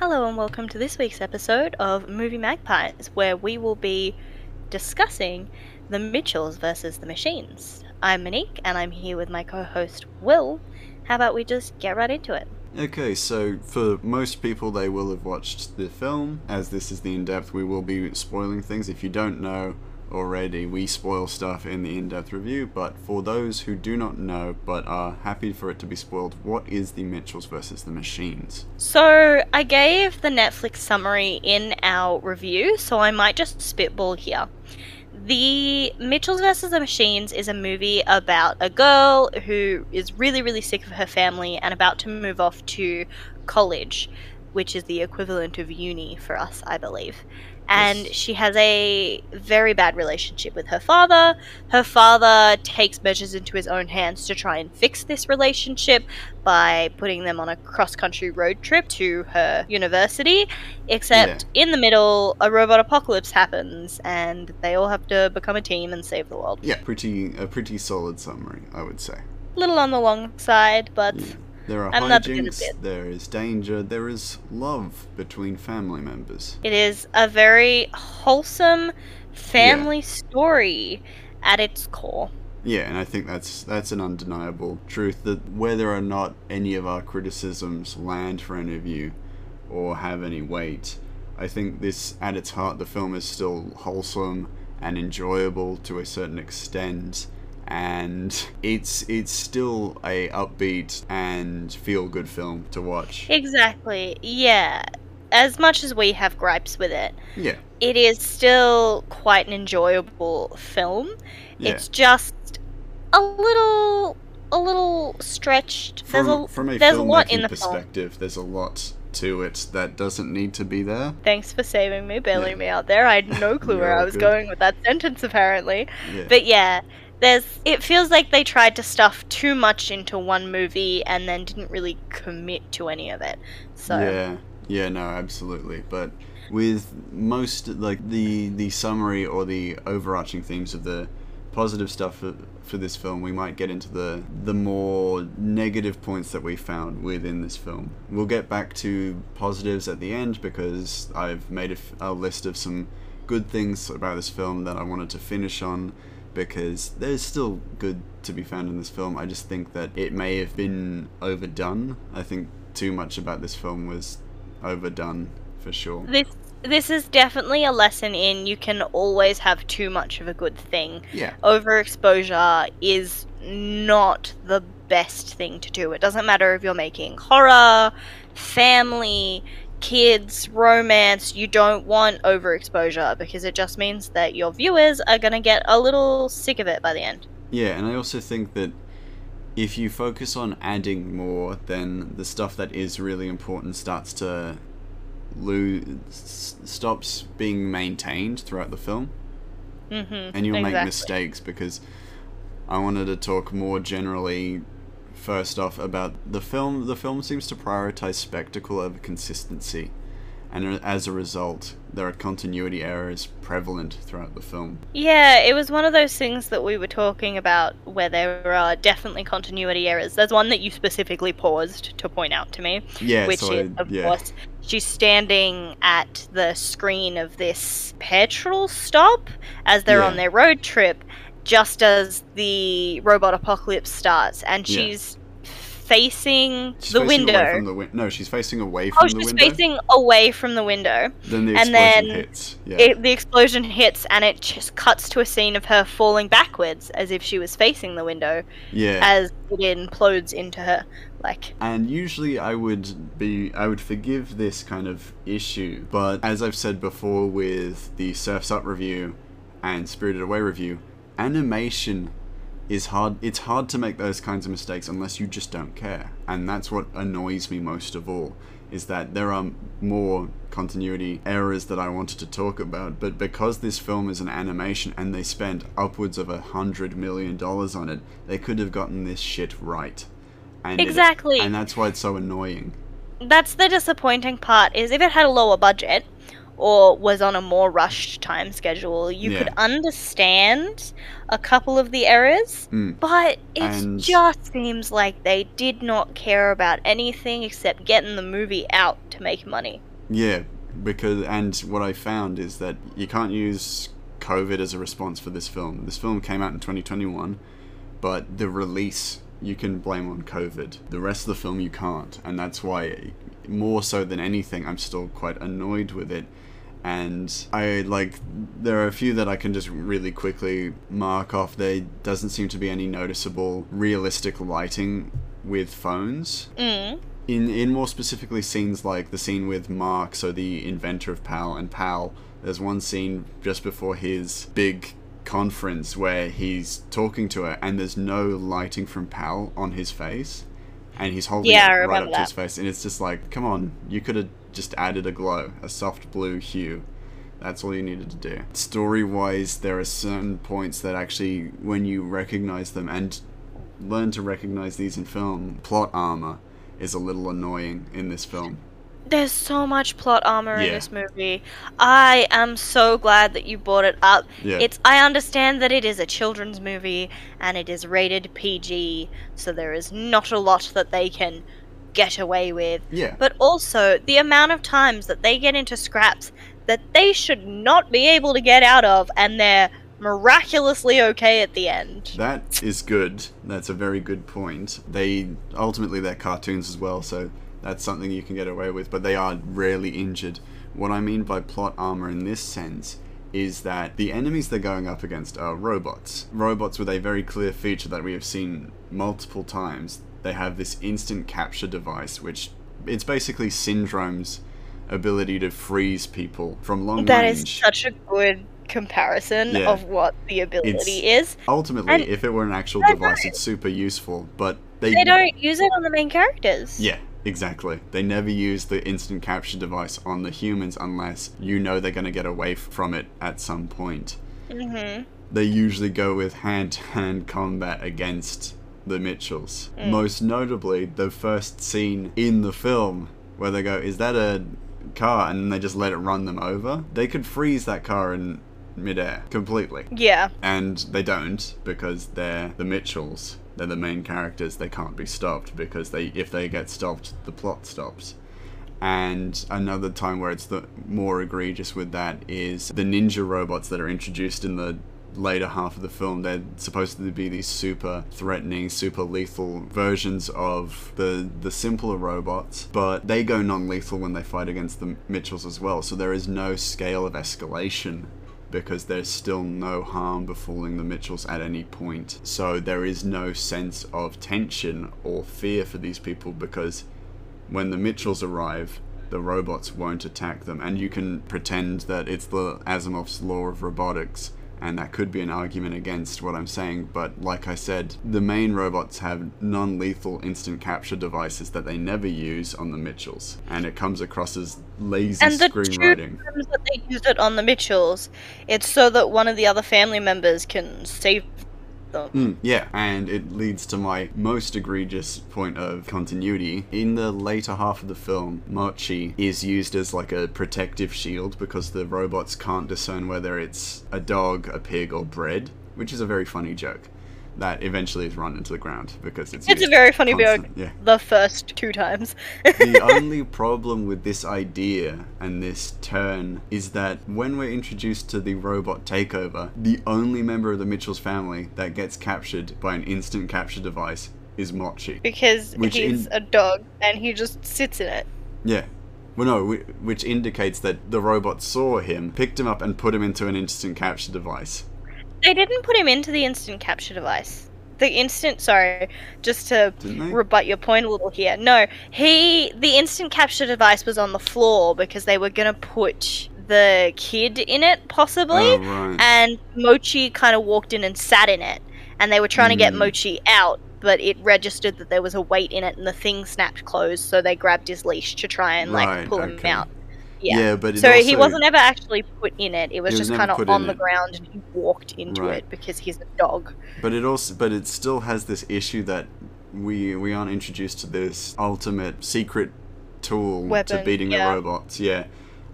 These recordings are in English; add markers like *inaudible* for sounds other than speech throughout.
Hello, and welcome to this week's episode of Movie Magpies, where we will be discussing the Mitchells versus the Machines. I'm Monique, and I'm here with my co host, Will. How about we just get right into it? Okay, so for most people, they will have watched the film. As this is the in depth, we will be spoiling things. If you don't know already, we spoil stuff in the in depth review. But for those who do not know but are happy for it to be spoiled, what is the Mitchells versus the Machines? So, I gave the Netflix summary in our review, so I might just spitball here. The Mitchells vs. the Machines is a movie about a girl who is really, really sick of her family and about to move off to college, which is the equivalent of uni for us, I believe. And Yes. she has a very bad relationship with her father. Her father takes measures into his own hands to try and fix this relationship by putting them on a cross country road trip to her university. Except in the middle, a robot apocalypse happens, and they all have to become a team and save the world. Yeah, pretty a pretty solid summary, I would say. Little on the long side, but Yeah. There are I'm hijinks, there is danger, there is love between family members. it is a very wholesome family story at its core. Yeah, and I think that's that's an undeniable truth that whether or not any of our criticisms land for any of you or have any weight, I think this at its heart the film is still wholesome and enjoyable to a certain extent and it's it's still a upbeat and feel good film to watch. Exactly, yeah. As much as we have gripes with it, Yeah. it is still quite an enjoyable film. Yeah. It's just a little a little stretched. From, there's a from a there's a lot in the film. perspective, there's a lot to it that doesn't need to be there. Thanks for saving me, bailing me out there. I had no *laughs* clue where I was good. going with that sentence apparently. Yeah. But yeah, there's it feels like they tried to stuff too much into one movie and then didn't really commit to any of it. So Yeah, yeah, no, absolutely. But with most like the the summary or the overarching themes of the positive stuff for, for this film, we might get into the the more negative points that we found within this film. We'll get back to positives at the end because I've made a, f- a list of some good things about this film that I wanted to finish on because there's still good to be found in this film. I just think that it may have been overdone. I think too much about this film was overdone for sure. this this is definitely a lesson in you can always have too much of a good thing. Yeah. Overexposure is not the best thing to do. It doesn't matter if you're making horror, family, kids, romance, you don't want overexposure because it just means that your viewers are going to get a little sick of it by the end. Yeah, and I also think that if you focus on adding more, then the stuff that is really important starts to lose, s- stops being maintained throughout the film. Mhm. and you'll make mistakes because I wanted to talk more generally first off about the film the film seems to prioritize spectacle over consistency and as a result there are continuity errors prevalent throughout the film Yeah, it was one of those things that we were talking about where there are definitely continuity errors. There's one that you specifically paused to point out to me, yeah which so is, I- of yeah course, she's standing at the screen of this petrol stop as they're Yeah. on their road trip, just as the robot apocalypse starts, and Yeah. she's facing She's the facing window. the win- no she's facing away oh, from Oh, the she's window facing away from the window. then the and explosion then hits yeah It, the explosion hits, and it just cuts to a scene of her falling backwards as if she was facing the window yeah as it implodes into her. Like, And usually I would be I would forgive this kind of issue, but as I've said before with the Surfs Up review and Spirited Away review, animation is hard it's hard to make those kinds of mistakes unless you just don't care. And that's what annoys me most of all is that there are more continuity errors that I wanted to talk about, but because this film is an animation and they spent upwards of a hundred million dollars on it, they could have gotten this shit right. And it- Exactly. and that's why it's so annoying. that's the disappointing part is if it had a lower budget or was on a more rushed time schedule, you could understand a couple of the errors, Mm. but it And- just seems like they did not care about anything except getting the movie out to make money. Yeah, because and what I found is that you can't use COVID as a response for this film. This film came out in 2021, but the release you can blame on COVID. The rest of the film you can't, and that's why more so than anything I'm still quite annoyed with it. And I like there are a few that I can just really quickly mark off. There doesn't seem to be any noticeable realistic lighting with phones Mm. in in more specifically scenes like the scene with Mark, so the inventor of PAL and PAL. There's one scene just before his big conference where he's talking to her, and there's no lighting from PAL on his face, and he's holding Yeah, it right up to his face, and it's just like, come on, you could have just added a glow, a soft blue hue. That's all you needed to do. Story wise, there are certain points that actually, when you recognize them and learn to recognize these in film, plot armor is a little annoying in this film. There's so much plot armor in this movie. I am so glad that you brought it up. Yeah. It's I understand that it is a children's movie and it is rated PG, so there is not a lot that they can get away with. Yeah. But also the amount of times that they get into scraps that they should not be able to get out of and they're miraculously okay at the end. That is good. That's a very good point. They ultimately they're cartoons as well, so that's something you can get away with, but they are rarely injured. What I mean by plot armor in this sense is that the enemies they're going up against are robots. Robots with a very clear feature that we have seen multiple times. They have this instant capture device, which it's basically Syndrome's ability to freeze people from long That range. That is such a good comparison Yeah. of what the ability is. Ultimately, and- if it were an actual device, know. it's super useful, but they, They don't use it on the main characters. Yeah, exactly. They never use the instant capture device on the humans unless you know they're going to get away from it at some point. hmm They usually go with hand to hand combat against the Mitchells. Mm. Most notably, the first scene in the film where they go, Is that a car? And they just let it run them over. They could freeze that car in midair completely. Yeah. And they don't because they're the Mitchells. They're the main characters. They can't be stopped because they if they get stopped, the plot stops. And another time where it's the more egregious with that is the ninja robots that are introduced in the later half of the film. They're supposed to be these super threatening, super lethal versions of the the simpler robots, but they go non-lethal when they fight against the Mitchells as well. So there is no scale of escalation because there's still no harm befalling the Mitchells at any point. So there is no sense of tension or fear for these people because when the Mitchells arrive, the robots won't attack them. And you can pretend that it's the Asimov's law of robotics, and that could be an argument against what I'm saying, but like I said, the main robots have non lethal instant capture devices that they never use on the Mitchells, and it comes across as lazy And the two screenwriting. times that they use it on the Mitchells, it's so that one of the other family members can save Mm, yeah, and it leads to my most egregious point of continuity. In the later half of the film, Mochi is used as like a protective shield because the robots can't discern whether it's a dog, a pig, or bread, which is a very funny joke that eventually is run into the ground because it's It's a very funny joke. Yeah. The first two times. the *laughs* only problem with this idea and this turn is that when we're introduced to the robot takeover, the only member of the Mitchell's family that gets captured by an instant capture device is Mochi. because he's in- a dog and he just sits in it. Yeah. Well, no, which indicates that the robot saw him, picked him up, and put him into an instant capture device. They didn't put him into the instant capture device. The instant, sorry, just to rebut your point a little here. No, he, the instant capture device was on the floor because they were gonna put the kid in it, possibly, Oh, right. and Mochi kind of walked in and sat in it, and they were trying to get Mm. Mochi out, but it registered that there was a weight in it, and the thing snapped closed, so they grabbed his leash to try and like Right, pull him okay. out. Yeah. yeah, but So he wasn't ever actually put in it. It was was just kind of on the it. ground, and he walked into Right. it because he's a dog. But it also, but it still has this issue that we we aren't introduced to this ultimate secret tool to beating yeah. the robots. Yeah,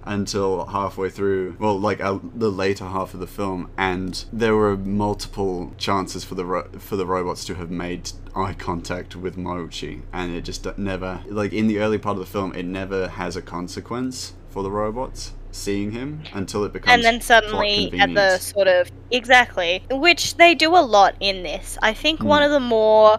until halfway through, well, like uh, the later half of the film, and there were multiple chances for the ro- for the robots to have made eye contact with Mochi, and it just never, like in the early part of the film, it never has a consequence for the robots seeing him until it becomes and then suddenly at the sort of exactly which they do a lot in this. I think Hmm. one of the more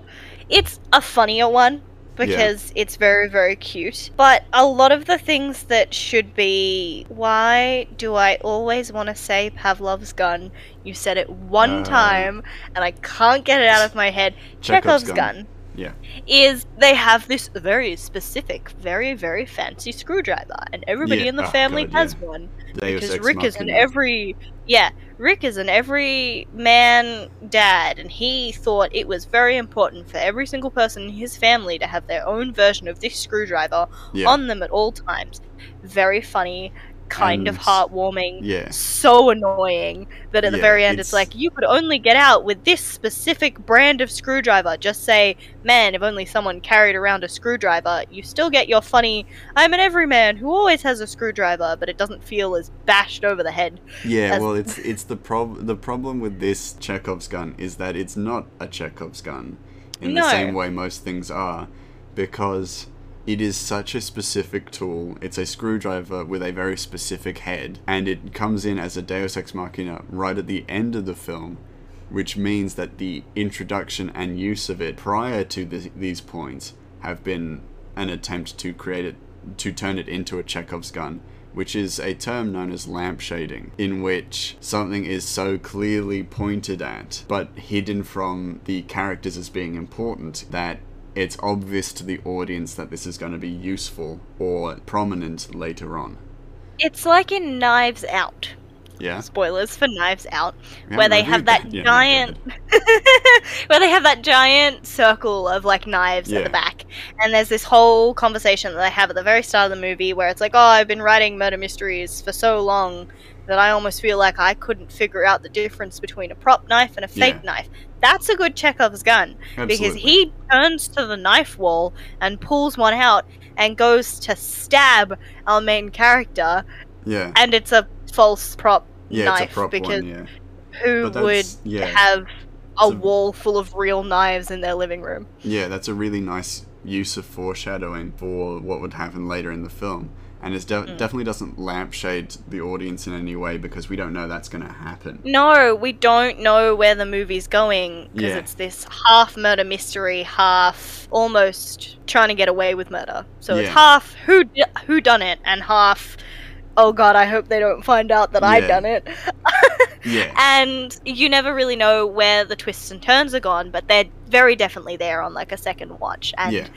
it's a funnier one because it's very very cute. But a lot of the things that should be why do i always want to say pavlov's gun? You said it one Uh, time and i can't get it out of my head. Chekhov's chekhov's, gun. gun Yeah. is they have this very specific, very, very fancy screwdriver, and everybody Yeah. in the Oh, family God, has yeah. one. Because Rick is an every yeah, Rick is an every man dad, and he thought it was very important for every single person in his family to have their own version of this screwdriver Yeah. on them at all times. Very funny, kind of heartwarming. Yeah. So annoying that at the very end it's, it's- like you could only get out with this specific brand of screwdriver. Just say, man, if only someone carried around a screwdriver, you still get your funny, I'm an everyman who always has a screwdriver, but it doesn't feel as bashed over the head. Yeah, As- well, it's it's the prob the problem with this Chekhov's gun is that it's not a Chekhov's gun in the same way most things are, because it is such a specific tool. It's a screwdriver with a very specific head, and it comes in as a Deus Ex Machina right at the end of the film, which means that the introduction and use of it prior to these points have been an attempt to create it to turn it into a Chekhov's gun, which is a term known as lamp shading, in which something is so clearly pointed at but hidden from the characters as being important that it's obvious to the audience that this is going to be useful or prominent later on. It's like in Knives Out. Yeah? Spoilers for Knives Out, We where they have reviewed that giant, Yeah, *laughs* where they have that giant circle of like knives at the back, and there's this whole conversation that they have at the very start of the movie where it's like, oh, I've been writing murder mysteries for so long that I almost feel like I couldn't figure out the difference between a prop knife and a fake Yeah. knife. That's a good Chekhov's gun because he turns to the knife wall and pulls one out and goes to stab our main character, Yeah. and it's a false prop Yeah, knife it's a prop because one, yeah. who would have a a- wall full of real knives in their living room. Yeah, that's a really nice use of foreshadowing for what would happen later in the film. And it de- Mm. definitely doesn't lampshade the audience in any way because we don't know that's going to happen. No, we don't know where the movie's going because Yeah. it's this half murder mystery, half almost trying to get away with murder. So it's half who d- who done it and half oh god, I hope they don't find out that I Yeah. done it. *laughs* Yeah. and you never really know where the twists and turns are gone, but they're very definitely there on like a second watch. And Yeah.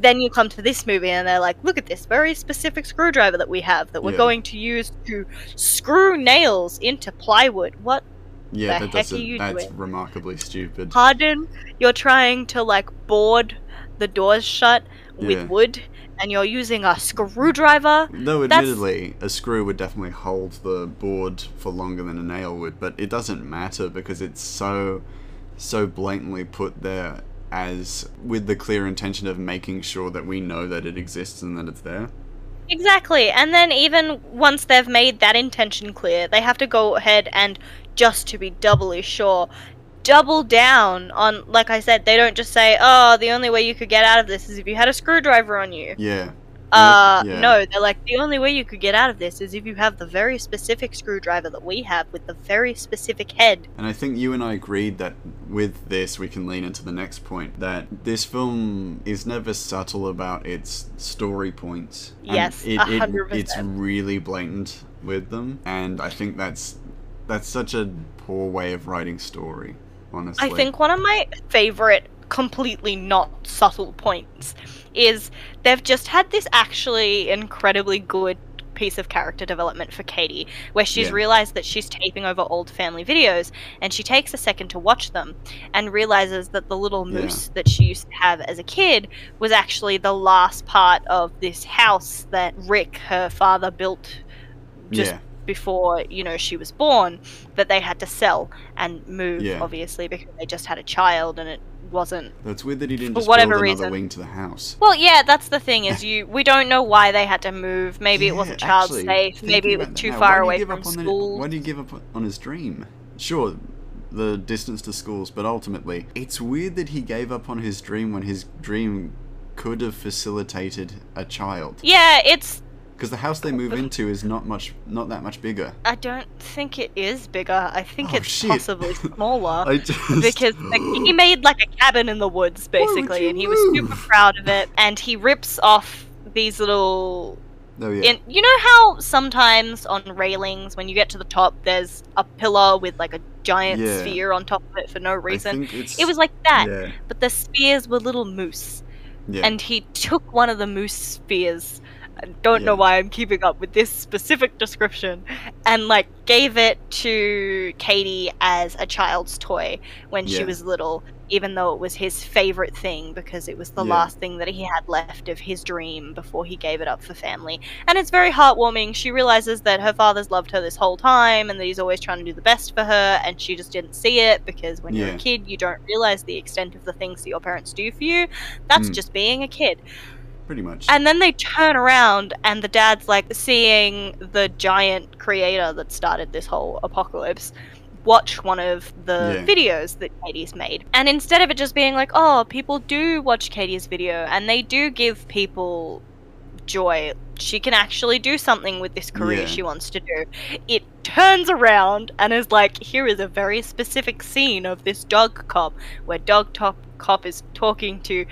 Then you come to this movie and they're like, look at this very specific screwdriver that we have that we're Yeah. going to use to screw nails into plywood. What Yeah, that doesn't. That's doing? remarkably stupid. pardon? You're trying to like board the doors shut Yeah. with wood and you're using a screwdriver? Though, That's- admittedly, a screw would definitely hold the board for longer than a nail would, but it doesn't matter because it's so, so blatantly put there as with the clear intention of making sure that we know that it exists and that it's there. Exactly. And then even once they've made that intention clear, they have to go ahead and just to be doubly sure, double down on like I said, they don't just say, "Oh, the only way you could get out of this is if you had a screwdriver on you." Yeah. Uh, yeah. no, they're like, "The only way you could get out of this is if you have the very specific screwdriver that we have with the very specific head." And I think you and I agreed that with this we can lean into the next point that this film is never subtle about its story points. Yes, it, it- it's really blatant with them, and I think that's that's such a poor way of writing story. Honestly, I think one of my favorite, completely not subtle points is they've just had this actually incredibly good piece of character development for Katie, where she's Yeah. realized that she's taping over old family videos and she takes a second to watch them and realizes that the little Yeah. moose that she used to have as a kid was actually the last part of this house that Rick, her father, built just yeah, before you know she was born that they had to sell and move obviously because they just had a child and it wasn't That's weird that he didn't For just whatever build reason. wing to the house. well yeah that's the thing is you we don't know why they had to move maybe it wasn't child actually, safe maybe it was too now, far away from on the- school why do you give up on his dream? Sure, the distance to schools, but ultimately, it's weird that he gave up on his dream when his dream could have facilitated a child. yeah it's Because the house they move into is not much, not that much bigger. i don't think it is bigger i think Oh, it's shit. possibly *laughs* smaller I just because like, he made like a cabin in the woods basically and he was super proud of it and he rips off these little oh yeah, in, you know how sometimes on railings when you get to the top there's a pillar with like a giant Yeah. sphere on top of it for no reason it was like that yeah, but the spears were little moose yeah. and he took one of the moose spears I don't know why I'm keeping up with this specific description and like gave it to Katie as a child's toy when she was little even though it was his favorite thing because it was the Yeah. last thing that he had left of his dream before he gave it up for family. And it's very heartwarming. She realizes that her father's loved her this whole time and that he's always trying to do the best for her and she just didn't see it because when you're a kid you don't realize the extent of the things that your parents do for you. That's Mm. just being a kid pretty much. and then they turn around, and the dad's like seeing the giant creator that started this whole apocalypse watch one of the Yeah. videos that Katie's made. And instead of it just being like, oh, people do watch Katie's video and they do give people joy, she can actually do something with this career Yeah. she wants to do. It turns around and is like, here is a very specific scene of this dog cop where dog top cop is talking to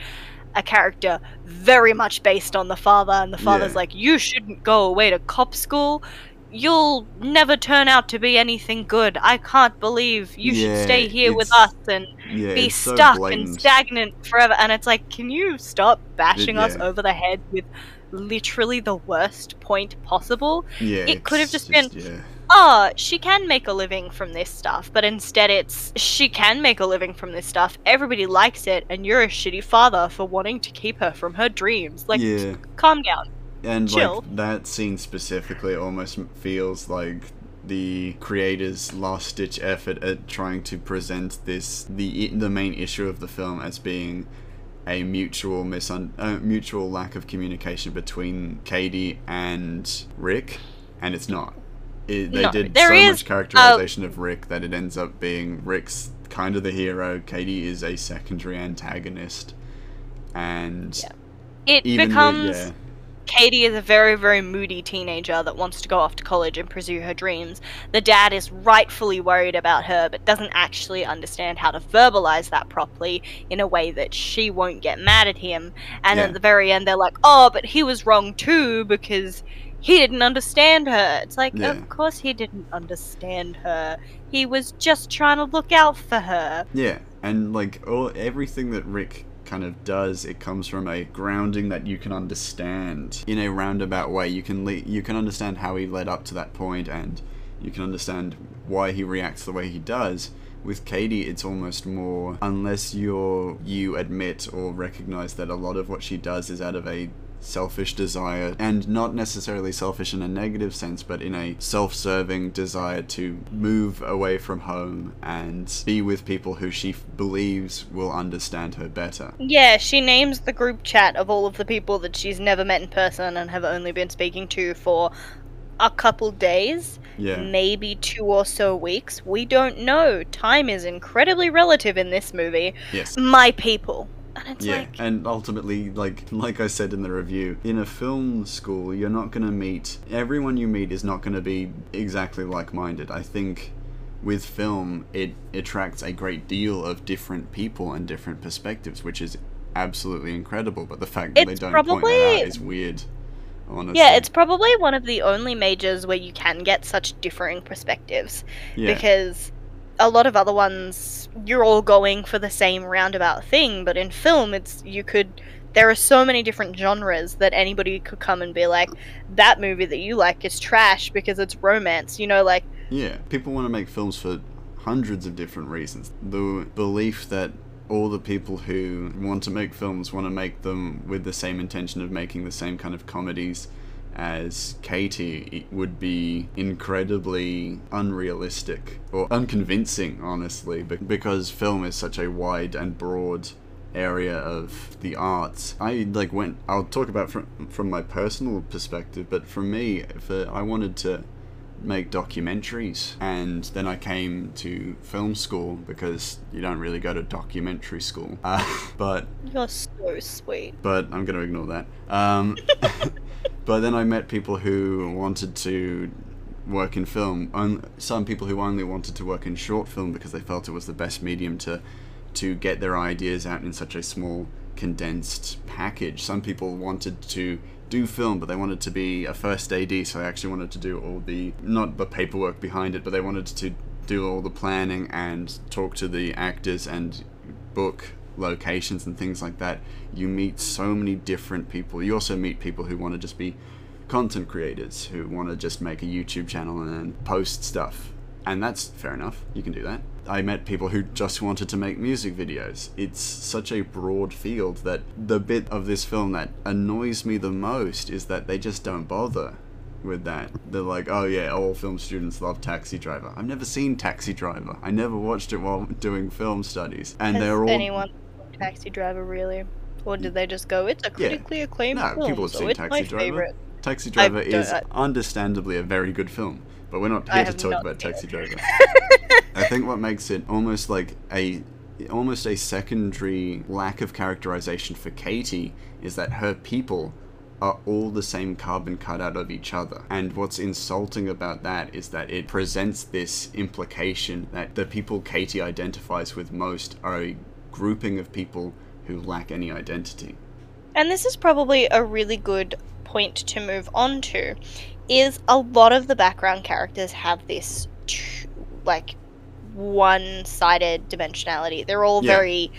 a character very much based on the father, and the father's Yeah. like, You shouldn't go away to cop school. You'll never turn out to be anything good. I can't believe you should stay here with us and yeah, be it's so stuck and stagnant forever. And it's like, can you stop bashing us over the head with literally the worst point possible? yeah, it could have it's just been- yeah. Oh, she can make a living from this stuff, but instead it's she can make a living from this stuff. Everybody likes it, and you're a shitty father for wanting to keep her from her dreams. Like, yeah. calm down. And Chill. like that scene specifically almost feels like the creator's last ditch effort at trying to present this the the main issue of the film as being a mutual misun- uh, mutual lack of communication between Katie and Rick, and it's not. It, they No, did so is, much characterization of Rick that it ends up being Rick's kind of the hero. Katie is a secondary antagonist, and Yeah. It becomes with, yeah, Katie is a very, very moody teenager that wants to go off to college and pursue her dreams. The dad is rightfully worried about her, but doesn't actually understand how to verbalize that properly in a way that she won't get mad at him. And Yeah. at the very end, they're like, oh, but he was wrong too because he didn't understand her. It's like, Yeah. of course he didn't understand her. He was just trying to look out for her. Yeah, and like all everything that Rick kind of does, it comes from a grounding that you can understand in a roundabout way. You can le- you can understand how he led up to that point, and you can understand why he reacts the way he does. With Katie, it's almost more unless you're you admit or recognize that a lot of what she does is out of a selfish desire and not necessarily selfish in a negative sense but in a self-serving desire to move away from home and be with people who she f- believes will understand her better Yeah, she names the group chat of all of the people that she's never met in person and have only been speaking to for a couple days, yeah maybe two or so weeks. We don't know. Time is incredibly relative in this movie. yes My people. And it's yeah like, and ultimately like *laughs* like i said in the review in a film school you're not going to meet everyone you meet is not going to be exactly like-minded i think with film it attracts a great deal of different people and different perspectives which is absolutely incredible but the fact that they don't point that probably- out is weird honestly yeah, it's probably one of the only majors where you can get such differing perspectives. yeah because a lot of other ones you're all going for the same roundabout thing but in film it's you could there are so many different genres that anybody could come and be like that movie that you like is trash because it's romance you know like Yeah, people want to make films for hundreds of different reasons. The belief that all the people who want to make films want to make them with the same intention of making the same kind of comedies as Katie it would be incredibly unrealistic or unconvincing, honestly, be- because film is such a wide and broad area of the arts. I like went. I'll talk about from from my personal perspective, but for me, if uh, I wanted to make documentaries and then I came to film school because you don't really go to documentary school *laughs* uh, but You're so sweet. but I'm going to ignore that um, *laughs* but then I met people who wanted to work in film on some people who only wanted to work in short film because they felt it was the best medium to to get their ideas out in such a small condensed package. Some people wanted to do film but they wanted to be a first AD so they actually wanted to do all the not the paperwork behind it but they wanted to do all the planning and talk to the actors and book locations and things like that you meet so many different people you also meet people who want to just be content creators who want to just make a YouTube channel and then post stuff. And that's fair enough. You can do that. I met people who just wanted to make music videos. It's such a broad field that the bit of this film that annoys me the most is that they just don't bother with that. They're like, oh yeah, all film students love Taxi Driver. I've never seen Taxi Driver. I never watched it while doing film studies. And Has they're all anyone Taxi Driver really? Or did mm. they just go, it's a critically acclaimed No, film, people have so seen it's Taxi my Driver. favorite. Taxi Driver is I- understandably a very good film, but we're not I here to talk about Taxi Driver. *laughs* I think what makes it almost like a almost a secondary lack of characterization for Katie is that her people are all the same carbon cutout of each other. And what's insulting about that is that it presents this implication that the people Katie identifies with most are a grouping of people who lack any identity. And this is probably a really good point to move on to is a lot of the background characters have this t- like one-sided dimensionality. They're all Yeah. very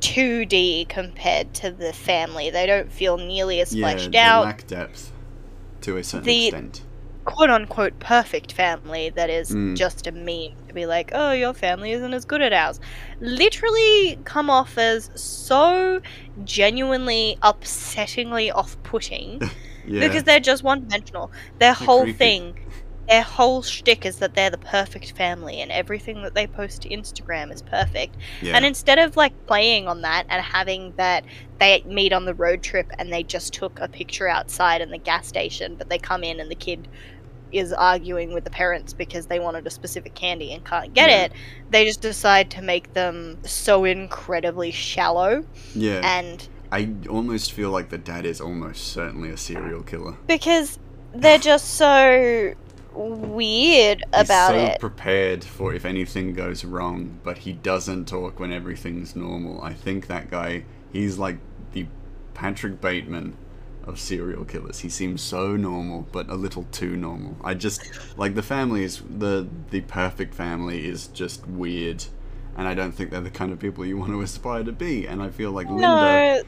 2D compared to the family. They don't feel nearly as Yeah, fleshed they out. lack depth to a certain The- extent. Quote unquote perfect family that is Mm. just a meme to be like, oh, your family isn't as good as ours. Literally come off as so genuinely upsettingly off putting *laughs* Yeah. because they're just one dimensional. Their whole thing, their whole shtick is that they're the perfect family and everything that they post to Instagram is perfect. yeah. And instead of like playing on that and having that they meet on the road trip and they just took a picture outside in the gas station, but they come in and the kid is arguing with the parents because they wanted a specific candy and can't get Yeah. it, they just decide to make them so incredibly shallow. yeah. And I almost feel like the dad is almost certainly a serial killer. because they're just so weird about it. He's so it. prepared for if anything goes wrong, but he doesn't talk when everything's normal. I think that guy, he's like the Patrick Bateman of serial killers. He seems so normal, but a little too normal. I just like the family is the the perfect family is just weird. And I don't think they're the kind of people you want to *laughs* aspire to be. And I feel like Linda no,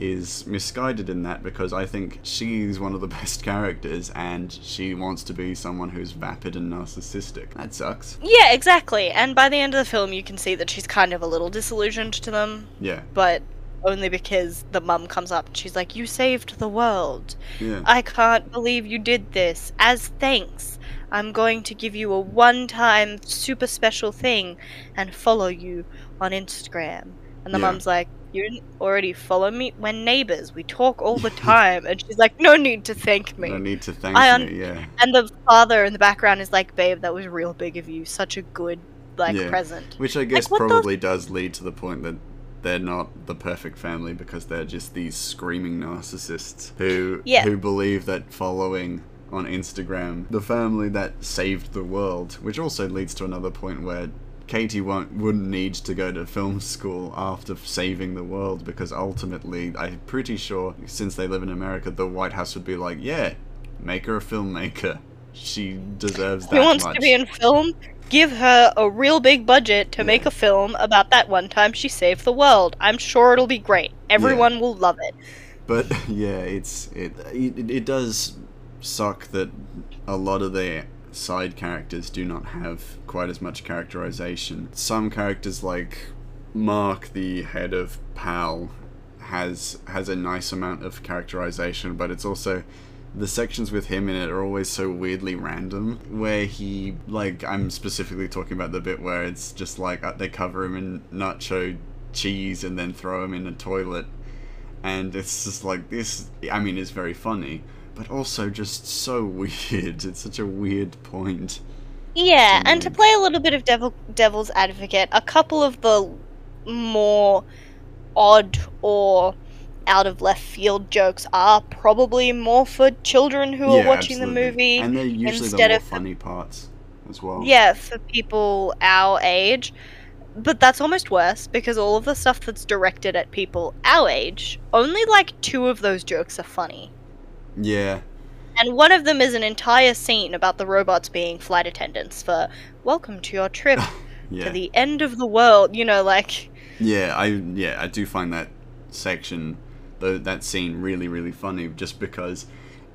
is misguided in that because I think she's one of the *laughs* best characters and she wants to be someone who's vapid and narcissistic. That sucks. yeah, exactly. And by the end of the film, you can see that she's kind of a little disillusioned to them. Yeah, but only because the mum comes up and she's like, You saved the world. yeah. I can't believe you did this. As thanks, I'm going to give you a one time super special thing and follow you on Instagram. And the Yeah. mum's like, You didn't already follow me? We're neighbors. We talk all the *laughs* time. and she's like, No need to thank me. No need to thank I un- me, yeah. and the father in the background is like, Babe, that was real big of you. Such a good, like, Yeah. present. Which I guess the- probably does lead to the point that they're not the perfect family because they're just these screaming narcissists who Yeah. who believe that following on Instagram the family that saved the world, which also leads to another point where Katie won't wouldn't need to go to film school after saving the world because ultimately I'm pretty sure since they live in America the White House would be like, yeah, make her a filmmaker. She deserves that Who wants much. to be in film? Give her a real big budget to make a film about that one time she saved the world. I'm sure it'll be great. Everyone will love it. But *laughs* yeah, it's it, it it does suck that a lot of the side characters do not have quite as much characterization. Some characters like Mark, the head of PAL, has has a nice amount of characterization, but it's also the sections with him in it are always so weirdly random. Where he, like, I'm specifically talking about the bit where it's just like uh, they cover him in nacho cheese and then throw him in a toilet. And it's just like this, I mean, it's very funny, but also just so *laughs* weird. It's such a weird point. Yeah, and to play a little bit of devil, devil's advocate, a couple of the more odd or out of left field jokes are probably more for children who Yeah, are watching absolutely. the movie And they're usually instead the more of funny parts as well. Yeah, for people our age. But that's almost worse because all of the stuff that's directed at people our age, only like two of those jokes are funny. Yeah. And one of them is an entire scene about the robots being flight attendants for welcome to your trip *laughs* Yeah. to the end of the world. You know, like, Yeah, I yeah, I do find that section, though that scene really really funny, just because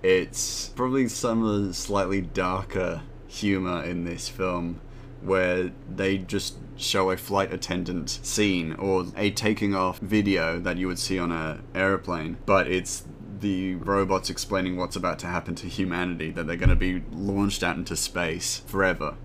it's probably some of the slightly darker humor in this film, where they just show a flight attendant scene or a taking off video that you would see on a airplane, but it's the robots explaining what's about to happen to humanity that they're going to be launched out into space forever.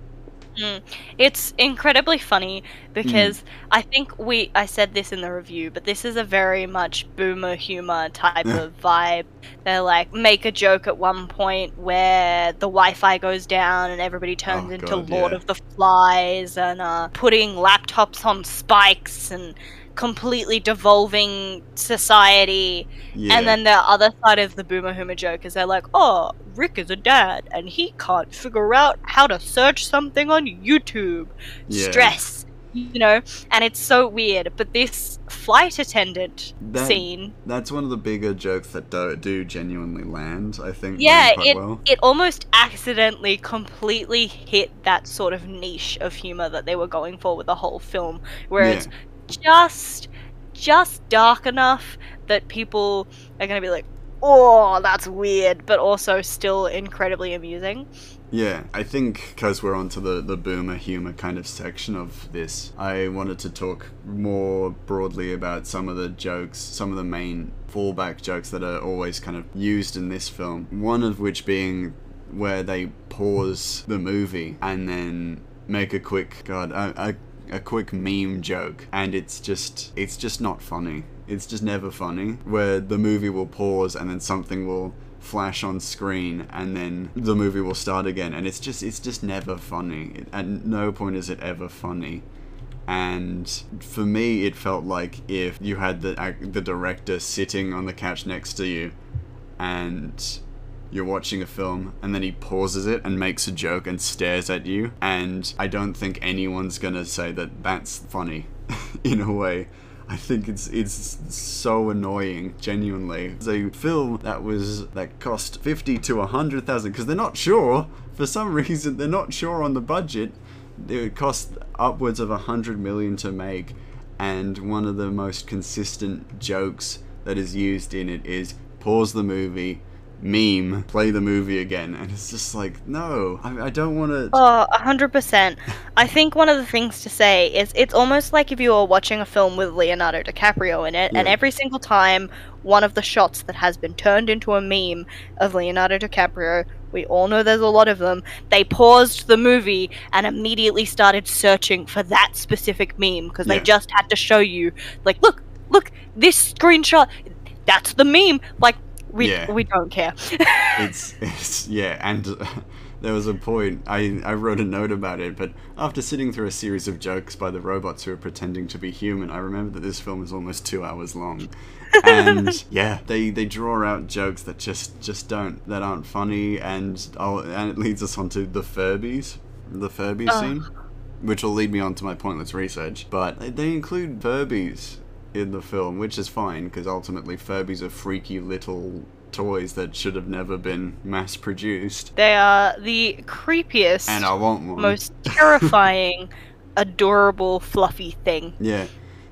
it's incredibly funny because I think we I said this in the review, but this is a very much boomer humor type of *laughs* vibe. They're like make a joke at one point where the Wi-Fi goes down and everybody turns Oh, into God, Lord yeah. of the Flies and uh, putting laptops on spikes and completely devolving society. Yeah. And then the other side of the boomer humor joke is they're like, oh, Rick is a dad and he can't figure out how to search something on YouTube. Yeah. Stress. You know? And it's so weird. But this flight attendant That- scene, That's one of the bigger jokes that do, do genuinely land, I think. yeah, quite it, well. it almost accidentally completely hit that sort of niche of humor that they were going for with the whole film, where Yeah. Just just dark enough that people are going to be like, "Oh, that's weird," but also still incredibly amusing. Yeah, I think because we're onto the, the boomer humor kind of section of this, I wanted to talk more broadly about some of the jokes, some of the main fallback jokes that are always kind of used in this film. One of which being where they pause the movie and then make a quick, God, a, a, a quick meme joke, and it's just, it's just not funny. It's just never funny. Where the movie will pause and then something will flash on screen and then the movie will start again and it's just it's just never funny it, at no point is it ever funny and for me it felt like if you had the the director sitting on the couch next to you and you're watching a film and then he pauses it and makes a joke and stares at you and I don't think anyone's going to say that that's funny *laughs* in a way I think it's it's so annoying, genuinely. It's a film that was that cost fifty to a hundred thousand because they're not sure for some *laughs* reason they're not sure on the budget. It cost upwards of a hundred million to make, and one of the most consistent jokes that is used in it is pause the movie, meme, play the movie again, and it's just like no, I, I don't want to. Oh, a hundred percent. I think one of the things to say is it's almost like if you were watching a film with Leonardo DiCaprio in it, and every single time one of the shots that has been turned into a meme of Leonardo DiCaprio, we all know there's a lot of them, they paused the movie and immediately started searching for that specific meme because Yeah. they just had to show you, like, look, look, this screenshot, that's the meme. Like, we Yeah. we don't care. *laughs* it's, it's yeah and uh, *laughs* there was a point I, I wrote a note about it but after sitting through a series of jokes by the robots who are pretending to be human i remember that this film is almost two hours long and *laughs* yeah they they draw out jokes that just just don't that aren't funny and oh and it leads us on to the furbies the furby scene which will lead me on to my pointless research but they- they include furbies in the film which is fine because ultimately furbies are freaky little toys that should have never been mass produced they are the creepiest. and i want one most *laughs* terrifying, adorable, fluffy thing. yeah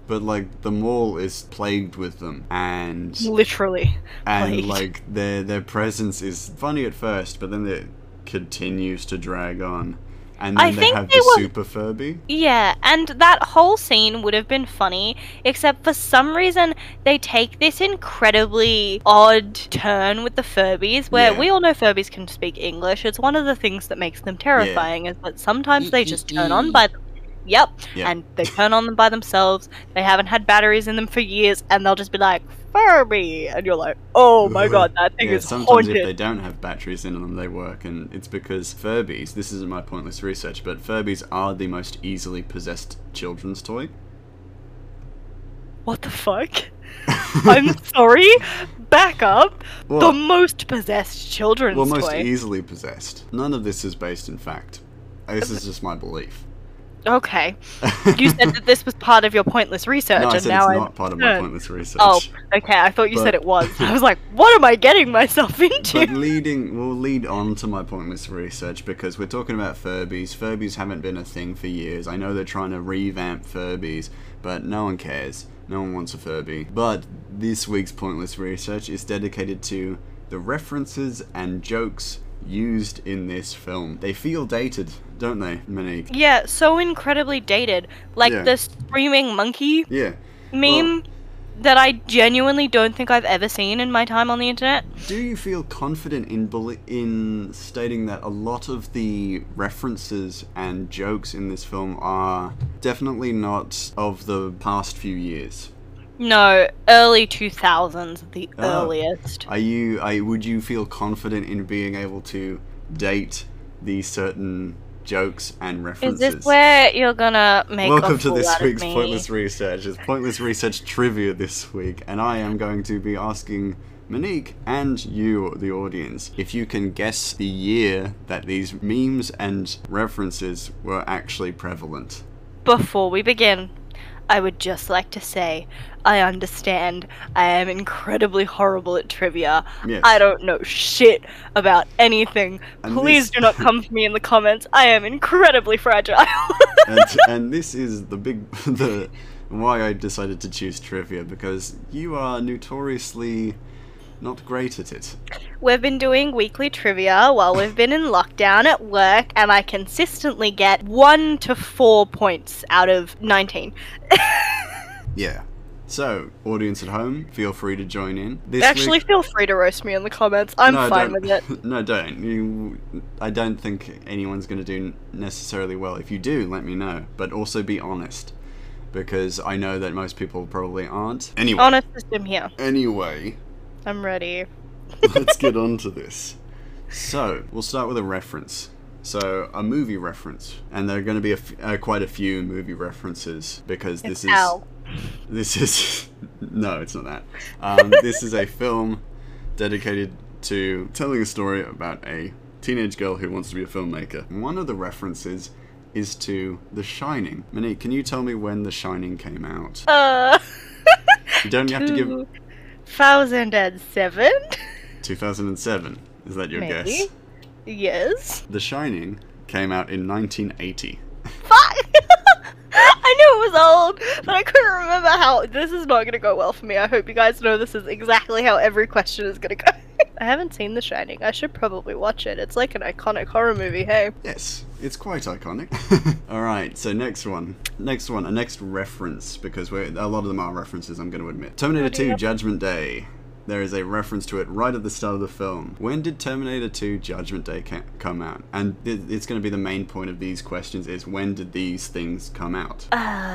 but like the mall is plagued with them and Literally. and plagued. like their their presence is funny at first but then it continues to drag on And then I they think have they the were- super Furby. Yeah, and that whole scene would have been funny, except for some reason they take this incredibly odd turn with the Furbies, where Yeah. we all know Furbies can speak English. It's one of the things that makes them terrifying, is that sometimes they just turn on by them. Yep, Yeah. and they turn on them by themselves. They haven't had batteries in them for years, and they'll just be like, Furby! And you're like, oh my god, that thing yeah, is sometimes haunted. if they don't have batteries in them, they work, and it's because Furbies. This isn't my pointless research, but Furbies are the most easily possessed children's toy. What the fuck? *laughs* I'm sorry. Back up. The most possessed children's well, most toy. easily possessed. None of this is based in fact. This is just my belief. Okay. *laughs* You said that this was part of your pointless research, no, I and now it's I'm not part of my pointless research. Oh, okay. I thought you said it was. *laughs* I was like, what am I getting myself into? But leading, we'll lead on to my pointless research because we're talking about Furbies. Furbies haven't been a thing for years. I know they're trying to revamp Furbies, but no one cares. No one wants a Furby. But this week's pointless research is dedicated to the references and jokes used in this film. They feel dated, don't they, Monique? yeah, so incredibly dated. Like Yeah. the screaming monkey Yeah. meme that I genuinely don't think I've ever seen in my time on the internet. Do you feel confident in beli- in stating that a lot of the references and jokes in this film are definitely not of the past few years? No, early 2000s, the Oh. earliest. Are you? I would you feel confident in being able to date these certain jokes and references? Is this where you're gonna make a Welcome to this week's? Pointless Research. It's Pointless Research Trivia this week, and I am going to be asking Monique and you, the audience, if you can guess the year that these memes and references were actually prevalent. Before we begin, I would just like to say I understand I am incredibly horrible at trivia. Yes. I don't know shit about anything. And Please this- do not come for me in the comments. I am incredibly fragile. *laughs* and, and this is the big *laughs* the why I decided to choose trivia because you are notoriously not great at it. We've been doing weekly trivia while we've been in lockdown at work, and I consistently get one to four points out of 19. *laughs* Yeah. So, audience at home, feel free to join in. This Actually, week- fine free to roast me in the comments. I'm No, fine don't. with it. *laughs* no, don't. You, I don't think anyone's going to do necessarily well. If you do, let me know. But also be honest, because I know that most people probably aren't. Anyway, Honest system here. anyway, I'm ready. let's get *laughs* on to this. So, we'll start with a reference. So, a movie reference, and there are going to be a f- uh, quite a few movie references because this is this is *laughs* no, it's not that. Um, this is a film dedicated to telling a story about a teenage girl who wants to be a filmmaker. One of the references is to The Shining. Monique, can you tell me when The Shining came out? Uh. You don't have to give *laughs* 2007? 2007. Is that your Maybe. guess? Yes. The Shining came out in 1980. Fuck! *laughs* I knew it was old, but I couldn't remember how. This is not gonna go well for me. I hope you guys know this is exactly how every question is gonna go. *laughs* I haven't seen The Shining. I should probably watch it. It's like an iconic horror movie, hey? Yes, it's quite iconic. *laughs* All right, so next one, next one, a next reference because we're, a lot of them are references. I'm going to admit. Terminator 2: Judgment Day. There is a reference to it right at the start of the film. When did Terminator 2: Judgment Day ca- come out? And th- it's going to be the main point of these questions: is when did these things come out?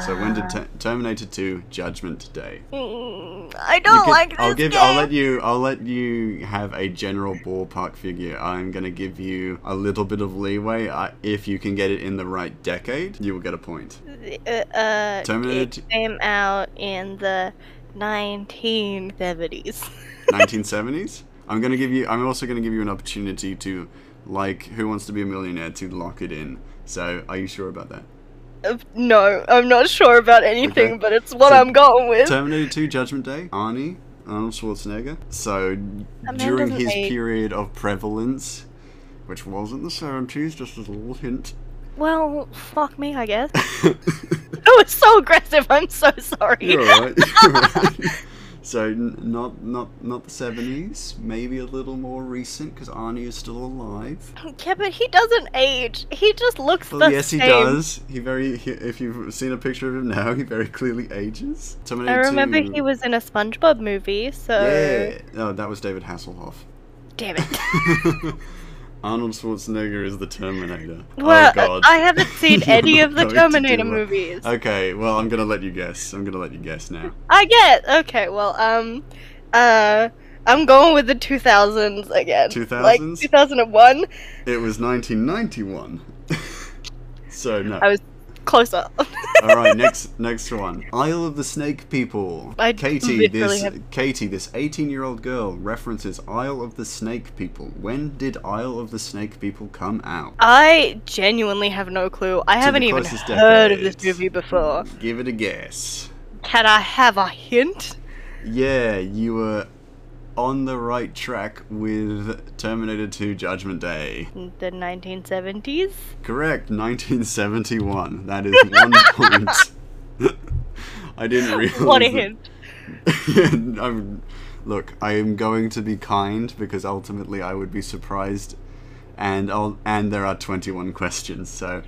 so when did Ter- Terminator 2: Judgment Day? Mm, I don't can- like this I'll give. game. I'll let you. I'll let you have a general ballpark figure. I'm gonna give you a little bit of leeway. I, if you can get it in the right decade, you will get a point. Uh, uh, Terminator it came out in the 1970s. 1970s. *laughs* I'm gonna give you. I'm also gonna give you an opportunity to, like, Who Wants to Be a Millionaire, to lock it in. So, are you sure about that? Uh, no, I'm not sure about anything, Okay. but it's what So, I'm going with. Terminator 2: Judgment Day. Arnie. Arnold Schwarzenegger. So during his age. period of prevalence, which wasn't the 70s, just as a little hint. well, fuck me, I guess. *laughs* *laughs* was so aggressive. I'm so sorry. You're alright. *laughs* You're. *laughs* So n- not not not the seventies, maybe a little more recent because Arnie is still alive. Yeah, but he doesn't age. He just looks Well, the yes, same. he does. He very. He, if you've seen a picture of him now, he very clearly ages. I Terminator remember 2 he was in a SpongeBob movie, so Yeah. No, that was David Hasselhoff. damn it. Arnold Schwarzenegger is the Terminator. Well, oh God. I haven't *laughs* seen any of the Terminator movies. Okay, well, I'm gonna let you guess. I'm gonna let you guess now. I get. Okay, well, um, uh, I'm going with the 2000s again. Like 2000s? 2001. It was 1991. *laughs* so no. I was closer. *laughs* All right, next next one. Isle of the Snake People. I Katie, this have- Katie, this 18-year-old girl references Isle of the Snake People. When did Isle of the Snake People come out? I genuinely have no clue. I the haven't even heard of this movie before. Give it a guess. Can I have a hint? Yeah, you were on the right track with Terminator 2 Judgment Day. The 1970s? Correct, 1971. That is one *laughs* point. *laughs* I didn't realize. What a hint. *laughs* I'm, look, I am going to be kind because ultimately I would be surprised, and I'll, and there are 21 questions. So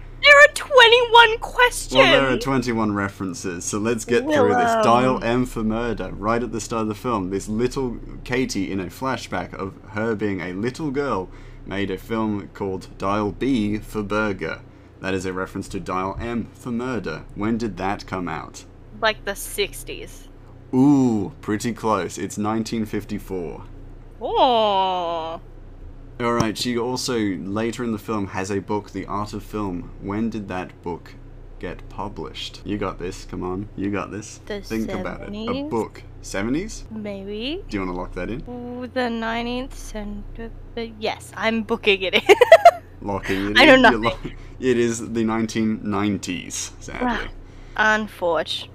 21 questions! well, there are 21 references. So let's get through this. Dial M for murder. Right at the start of the film, this little Katie in a flashback of her being a little girl made a film called Dial B for burger. That is a reference to Dial M for murder. When did that come out? like the 60s. Ooh, pretty close. It's 1954. Oh. Alright, she also, later in the film, has a book, The Art of Film. When did that book get published? You got this, come on. You got this. The Think about it. A book. 70s? Maybe. Do you want to lock that in? Ooh, the 19th century. Yes, I'm booking it in. *laughs* Locking it I in. know nothing. it is the 1990s, sadly. Ah, unfortunate.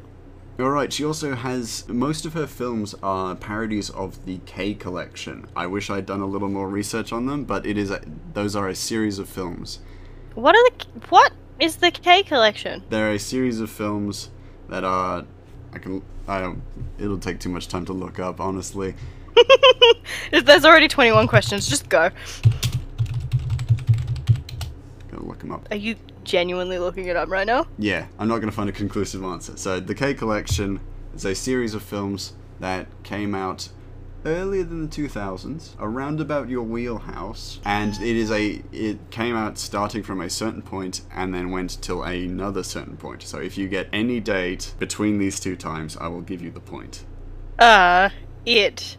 Alright, she also has. Most of her films are parodies of the K collection. I wish I'd done a little more research on them, but it is a, those are a series of films. What are the. What is the K collection? They're a series of films that are. I can. I don't. It'll take too much time to look up, honestly. *laughs* If There's already 21 questions, just go. Gotta look them up. Are you genuinely looking it up right now? Yeah, I'm not gonna find a conclusive answer. So, the K collection is a series of films that came out earlier than the 2000s, around about your wheelhouse, and it is a. It came out starting from a certain point and then went till another certain point. So, if you get any date between these two times, I will give you the point. Uh, it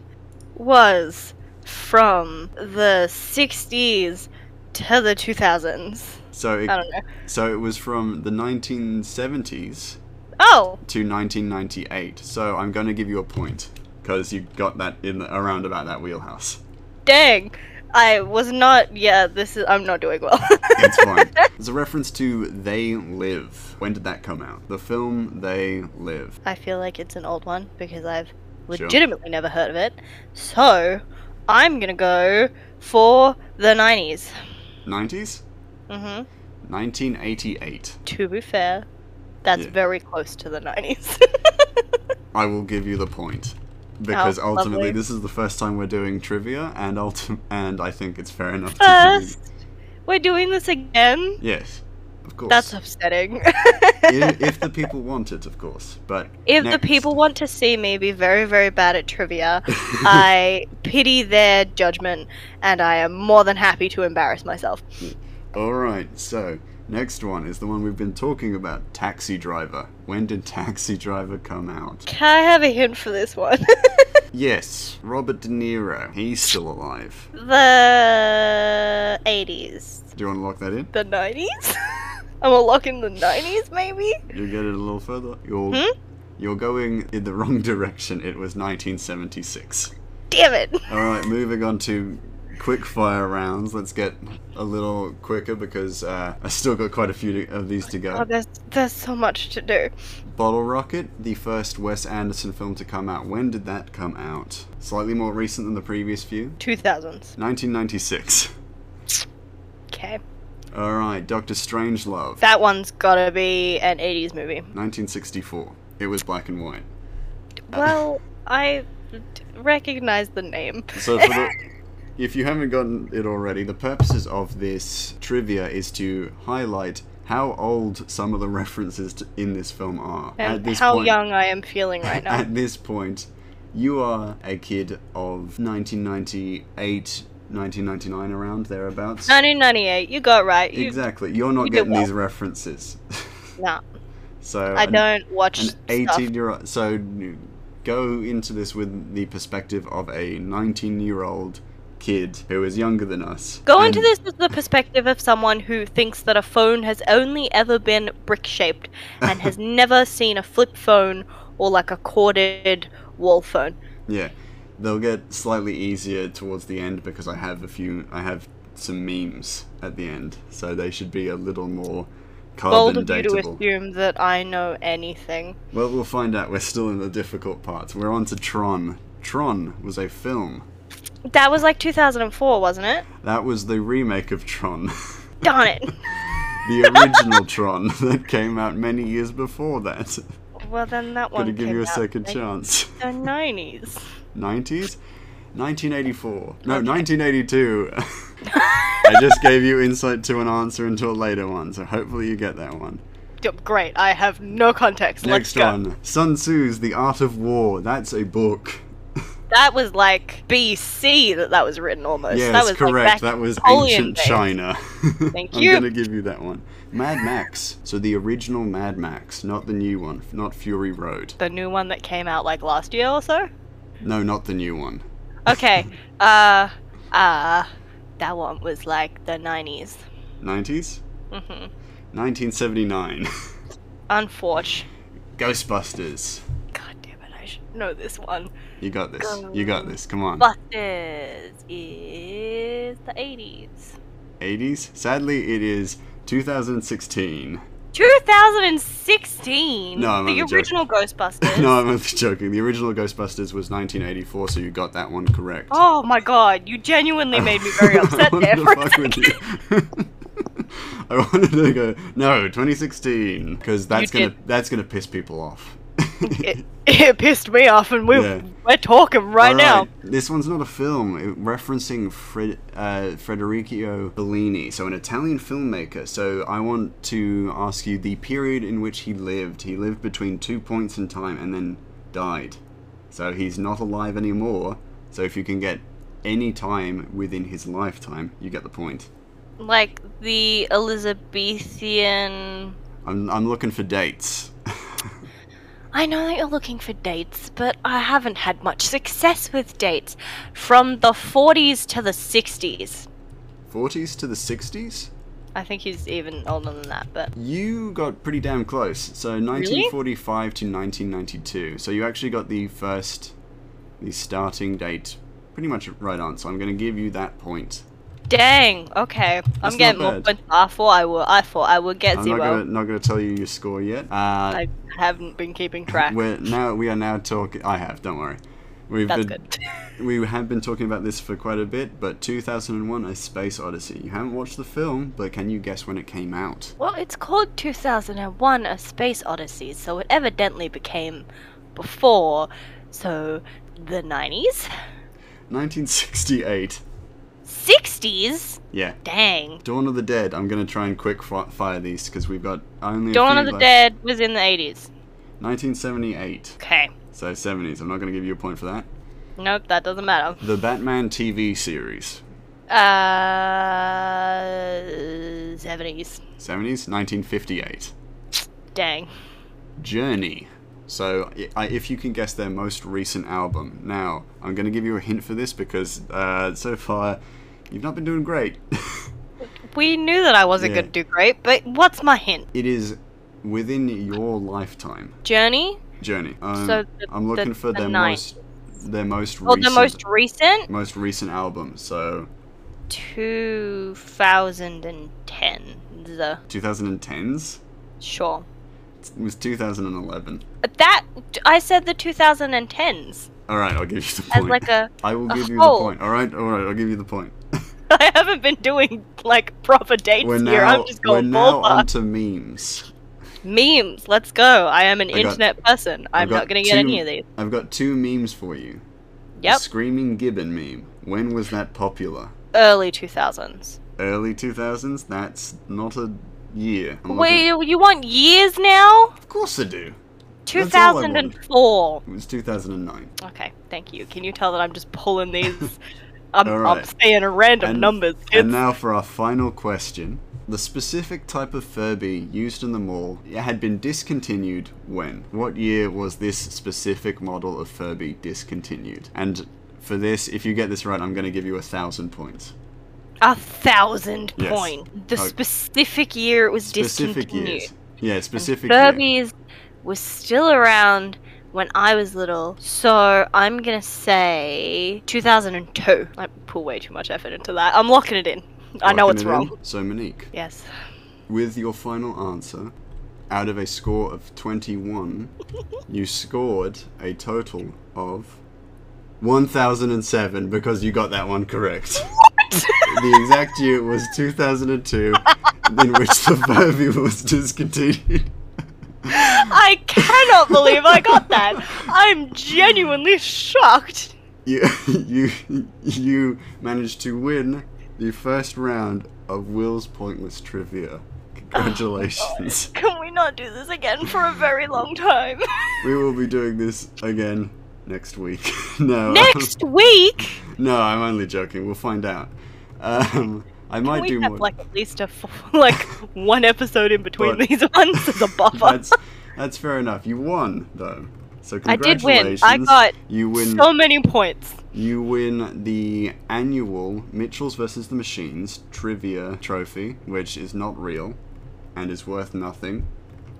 was from the 60s to the 2000s. So, it, I don't know. so it was from the 1970s Oh, to 1998. So I'm going to give you a point because you got that in the, around about that wheelhouse. dang. I was not. Yeah, this is. I'm not doing well. *laughs* It's fine. There's a reference to They Live. When did that come out? The film They Live. I feel like it's an old one because I've Sure. legitimately never heard of it. So, I'm gonna go for the 90s. 90s? Hmm 1988. To be fair, that's Yeah. very close to the 90s. *laughs* I will give you the point. Because Oh, ultimately, lovely. this is the first time we're doing trivia, and ulti- and I think it's fair enough to give you- First, we're doing this again? Yes, of course. That's upsetting. if, if the *laughs* people want it, of course. But If the people want to see me be very, very bad at trivia, I *laughs* pity their judgment and I am more than happy to embarrass myself. Alright, so next one is the one we've been talking about Taxi Driver. When did Taxi Driver come out? Can I have a hint for this one? *laughs* Yes, Robert De Niro. He's still alive. the 80s. Do you want to lock that in? The 90s? I'm gonna lock in the 90s, maybe? You get it a little further. You're Hmm? you're going in the wrong *laughs* direction. It was 1976. Damn it! Alright, moving on to quick fire rounds. Let's get a little quicker because uh, I still got quite a few to, of these to go. Oh, there's, there's so much to do. Bottle Rocket, the first Wes Anderson film to come out. When did that come out? Slightly more recent than the previous few. 2000s. 1996. Okay. Alright, Doctor Strangelove. That one's gotta be an 80s movie. 1964. It was black and white. Well, I recognize the name. So, for the, *laughs* if you haven't gotten it already, the purposes of this trivia is to highlight how old some of the *laughs* references to, in this film are. and how young I am feeling right *laughs* now. At this point, you are a kid of 1998, 1999, around thereabouts. 1998, you got it right. You, Exactly. You're not you getting well. these references. Nah, *laughs* so I an- don't watch An 18 year old. So go into this with the perspective of a 19 year old kid who is younger than us. Go into this with the perspective of someone who thinks that a phone has only ever been brick shaped and has *laughs* never seen a flip phone or like a corded wall phone. Yeah, they'll get slightly easier towards the end because I have a few. I have some memes at the end, so they should be a little more Bold of you to assume that I know anything. Well, we'll find out. We're still in the difficult parts. We're on to Tron. Tron was a film. That was like 2004, wasn't it? That was the remake of Tron. *laughs* Darn it. the original Tron *laughs* that came out many years before that. Well, then that one Gotta give you a second chance. The 90s. 90s? 1984. No, 1982. *laughs* I just gave you insight to an answer into a later one, so hopefully you get that one. Yep, Great. I have no context. Next one Sun Tzu's The Art of War. That's a book. That was like BC that that was written almost. yes, that was correct. Like that was Napoleon ancient days. China. Thank *laughs* you. I'm gonna give you that one. Mad Max. So the original Mad Max, not the new one, not Fury Road. The new one that came out like last year or so. No, not the new one. Okay. *laughs* uh. Uh. That one was like the 90s. 90s? hmm 1979. *laughs* Unfortunate. Ghostbusters. God damn it! I should know this one. You got this. You got this. Come on. Busters is the 80s. 80s? Sadly, it is 2016. 2016. No, I'm the only joking. original Ghostbusters. *laughs* no, I'm only joking. The original Ghostbusters was 1984, so you got that one correct. Oh my god, you genuinely made me very *laughs* upset there for a with second. you. *laughs* I wanted to go no 2016 because that's You gonna did. that's gonna piss people off. It, it pissed me off, and we Yeah. we're talking right now. This one's not a film, it- referencing Fred, uh, Federico Fellini, so an Italian filmmaker. So I want to ask you the period in which he lived. He lived between two points in time and then died. So he's not alive anymore. So if you can get any time within his lifetime, you get the point. Like the Elizabethan. I'm, I'm looking for dates. I know that you're looking for dates, but I haven't had much success with dates. From the 40s to the 60s. 40s to the 60s? I think he's even older than that, but You got pretty damn close. So 1945 to 1992. So you actually got the first, the starting date pretty much right on. So I'm going to give you that point. Dang. Okay, That's I'm getting more points. I thought I will. I thought I would get I'm zero. not gonna not gonna tell you your score yet. Uh, I haven't been keeping track. we're now we are now talking. I have. Don't worry. We've That's been, good. *laughs* We have been talking about this for quite a bit, but 2001: A Space Odyssey. You haven't watched the film, but can you guess when it came out? Well, it's called 2001 A Space Odyssey, so it evidently became before, so the 90s? 1968. 60s? Yeah. Dang. Dawn of the Dead. I'm gonna try and quick fire these because we've got only. Dawn of the left. Dead was in the 80s. 1978. Okay. So 70s. I'm not gonna give you a point for that. Nope, that doesn't matter. The Batman TV series. Uh. 70s. 70s. 1958. Dang. Journey. So, i- if you can guess their most recent album. Now, I'm going to give you a hint for this because uh, so far you've not been doing great. *laughs* We knew that I wasn't Yeah. going to do great, but what's my hint? it is within your lifetime. Journey? Journey. Um, So the- I'm looking the- for the their most their most Or recent the most recent? most recent album. So, 2010. The 2010s. sure. It was 2011. That I said the 2010s All right, I'll give you the point. as like a. I will give you the point. All right, all right, I'll give you the point. *laughs* I haven't been doing like proper dates We're here. now I'm just going. we're now onto memes. Memes, let's go. I am an I got- internet person. I'm not going to get any of these. I've got two memes for you. The Yep. Screaming Gibbon meme. When was that popular? Early 2000s. Early 2000s? That's not a year. I'm Wait, looking- you want years now? Of course I do. That's all I 2004. It was 2009. Okay, thank you. Can you tell that I'm just pulling these? *laughs* I'm, I'm saying random And- numbers. And now for our final question. The specific type of Furby used in the mall had been discontinued when? What year was this specific model of Furby discontinued? And for this, if you get this right, I'm going to give you a thousand points. A thousand Yes. point. The Okay. specific year it was Specific discontinued. years. Yeah, And specific year. Furbies was still around when I was little, so I'm gonna say 2002. I put way too much effort into that. I'm locking it in. I know Locking it's it in? wrong. So, Monique, Yes. with your final answer, out of a score of 21, *laughs* you scored a total of 1007 because you got that one correct. the exact year was 2002, in which the *laughs* Furby was discontinued. *laughs* I cannot believe I got that. I'm genuinely shocked. You, *laughs* you, you managed to win the first round of Will's Pointless Trivia. Congratulations. Can we not do this again for a very long time? *laughs* we will be doing this again next week. no. Next week, no, I'm only joking. We'll find out. Um, I can might we do have more. like at least a f- *laughs* like one episode in between But- these *laughs* ones as a *laughs* buffer. that's that's fair enough. You won though. So I did win. congratulations. I got you win so many points. you win the annual Mitchells versus the Machines trivia trophy, which is not real and is worth nothing.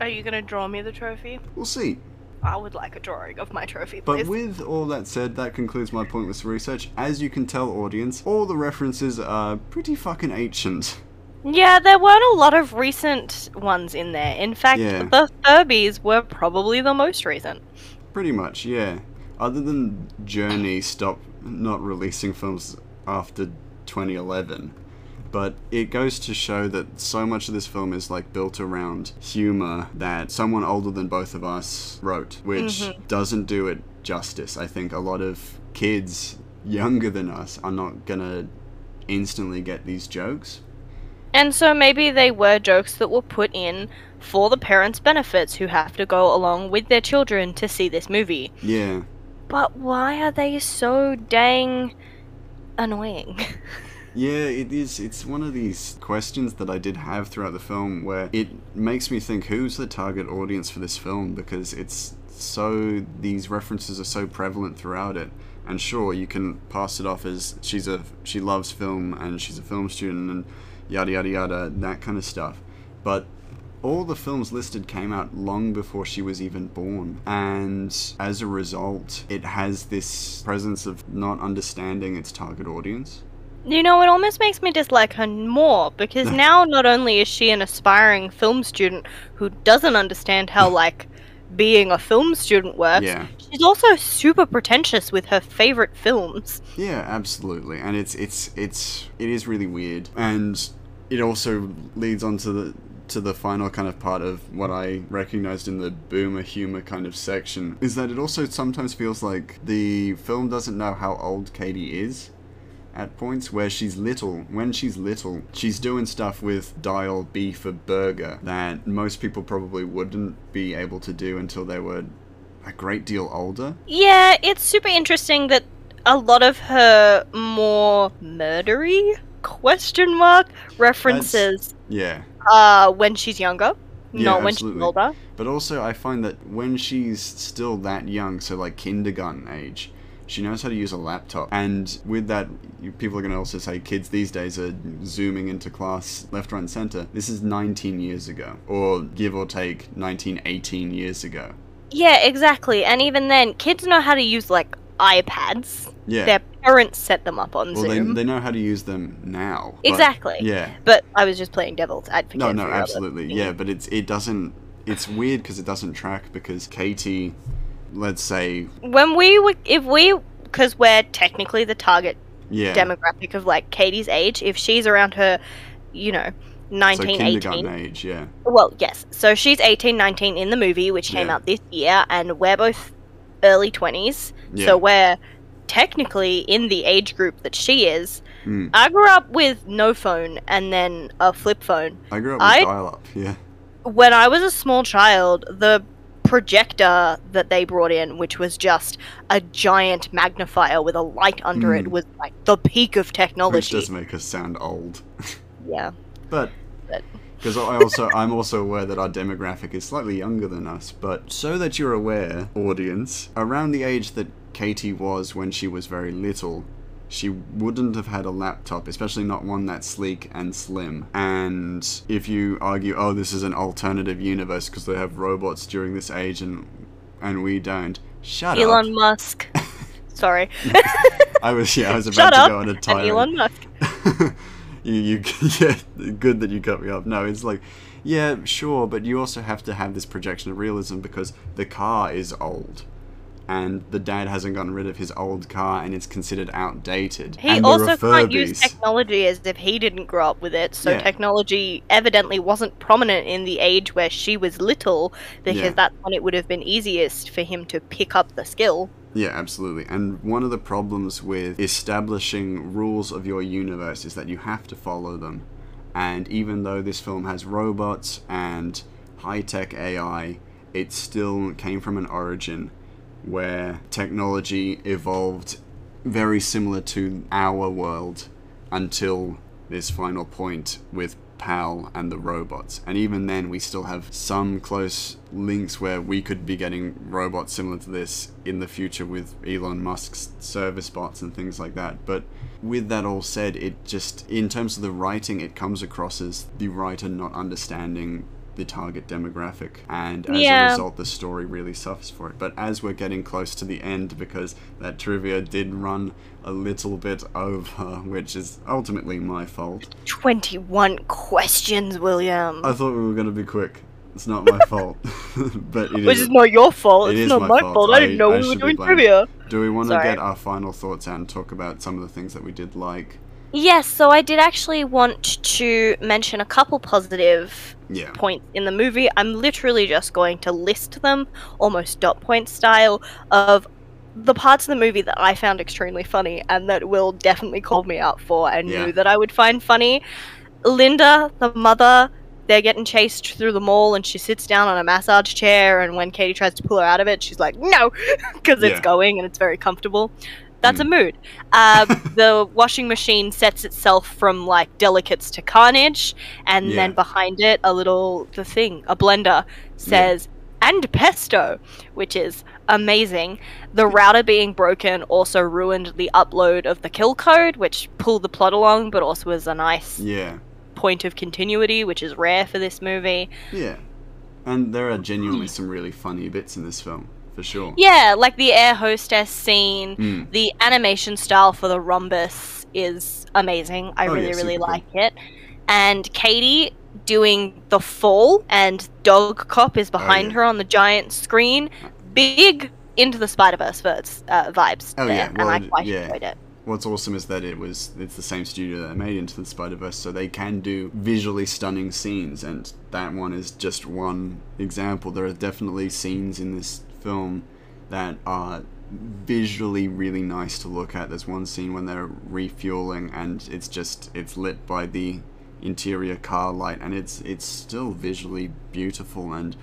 Are you gonna draw me the trophy? We'll see. I would like a drawing of my trophy, But with all that said, that concludes my pointless research. As you can tell, audience, all the references are pretty fucking ancient. yeah, there weren't a lot of recent ones in there. In fact, Yeah. the Furbies were probably the most recent. Pretty much, yeah. Other than Journey stop not releasing films after 2011. But it goes to show that so much of this film is like built around humor that someone older than both of us wrote, which Mhm. doesn't do it justice. I think a lot of kids younger than us are not gonna instantly get these jokes. And so maybe they were jokes that were put in for the parents' benefits who have to go along with their children to see this movie. Yeah. But why are they so dang annoying? *laughs* Yeah, it is. It's one of these questions that I did have throughout the film where it makes me think who's the target audience for this film because it's so. These references are so prevalent throughout it. And sure, you can pass it off as she's a she loves film and she's a film student and yada yada yada that kind of stuff. But all the films listed came out long before she was even born, and as a result, it has this presence of not understanding its target audience. You know, it almost makes me dislike her more because mm. now not only is she an aspiring film student who doesn't understand how, mm. like, being a film student works, Yeah. she's also super pretentious with her favorite films. Yeah, absolutely, and it's it's it's it is really weird, and it also leads on to the to the final kind of part of what I recognized in the boomer humor kind of section is that it also sometimes feels like the film doesn't know how old Katie is at points where she's little. When she's little, she's doing stuff with dial B for burger that most people probably wouldn't be able to do until they were a great deal older. Yeah, it's super interesting that a lot of her more murdery question mark references Yeah. uh when she's younger, Yeah, not when she's older. But also, I find that when she's still that young, so like kindergarten age, she knows how to use a laptop. And with that, people are going to also say kids these days are zooming into class left, right, and center. This is 19 years ago, or give or take 19, 18 years ago. Yeah, exactly. And even then, kids know how to use like iPads. Yeah. Their parents set them up on well, they, Zoom. they know how to use them now. but- exactly. Yeah. But I was just playing devil's advocate. No, no, for your other absolutely. Yeah, but it's it doesn't. It's weird because it doesn't track because Katie, let's say, When we were, if we, because we're technically the target yeah, demographic of like Katie's age, if she's around her, you know, 19, so 18. age, yeah. Well, yes. So she's 18, 19 in the movie, which came Yeah. out this year, and we're both early 20s. Yeah. So we're technically in the age group that she is. Mm. I grew up with no phone and then a flip phone. I grew up with I- dial-up, yeah. When I was a small child, the projector that they brought in, which was just a giant magnifier with a light under it, Mm. was like the peak of technology. Which does make us sound old. *laughs* Yeah. But But- *laughs* because I also I'm also aware that our demographic is slightly younger than us. But so that you're aware, audience, around the age that Katie was when she was very little, she wouldn't have had a laptop, especially not one that's sleek and slim. And if you argue, oh, this is an alternative universe because they have robots during this age and and we don't, shut Elon up. Elon Musk. *laughs* Sorry. I was yeah, I was about Shut to up. go on a tirade. Elon Musk. *laughs* you, you, *laughs* yeah, good that you cut me off. No, it's like, yeah, sure, but you also have to have this projection of realism because the car is old, and the dad hasn't gotten rid of his old car, and it's considered outdated. He and also can't use technology as if he didn't grow up with it, so Yeah. technology evidently wasn't prominent in the age where she was little, because Yeah. that's when it would have been easiest for him to pick up the skill. Yeah, absolutely. And one of the problems with establishing rules of your universe is that you have to follow them. And even though this film has robots and high tech AI, it still came from an origin where technology evolved very similar to our world until this final point with PAL and the robots. And even then, we still have some close links where we could be getting robots similar to this in the future with Elon Musk's service bots and things like that. But with that all said, it just, in terms of the writing, it comes across as the writer not understanding the target demographic and as a result the story really suffers for it but as we're getting close to the end because that trivia did run a little bit over which is ultimately my fault 21 questions, William. i thought we were going to be quick it's not my fault *laughs* but it Which is not your fault. it it's is not my fault. fault. I, I- didn't know I we were doing trivia. do we want to get our final thoughts out and talk about some of the things that we did like Yes, so I did actually want to mention a couple positive yeah points in the movie. I'm literally just going to list them, almost dot point style, of the parts of the movie that I found extremely funny and that Will definitely called me out for and Yeah. knew that I would find funny. Linda, the mother, they're getting chased through the mall and she sits down on a massage chair and when Katie tries to pull her out of it, she's like, no, *laughs* because it's Yeah. going and it's very comfortable. That's Mm. a mood. Uh, *laughs* the washing machine sets itself from like delicates to carnage, and Yeah. then behind it, a little the thing, a blender says and pesto, which is amazing. The router being broken also ruined the upload of the kill code, which pulled the plot along, but also was a nice yeah point of continuity, which is rare for this movie. yeah and there are genuinely some really funny bits in this film for sure Yeah, like the air hostess scene. Mm. The animation style for the rhombus is amazing. I Oh, really, yeah, really cool. like it. And Katie doing the fall, and Dog Cop is behind Oh, yeah. her on the giant screen. Big into the Spider Verse uh, vibes Oh, there, yeah, well, and I quite yeah. enjoyed it. what's awesome is that it was it's the same studio that made Into the Spider Verse, so they can do visually stunning scenes, and that one is just one example. There are definitely scenes in this film that are visually really nice to look at. There's one scene when they're refueling, and it's just it's lit by the interior car light, and it's it's still visually beautiful and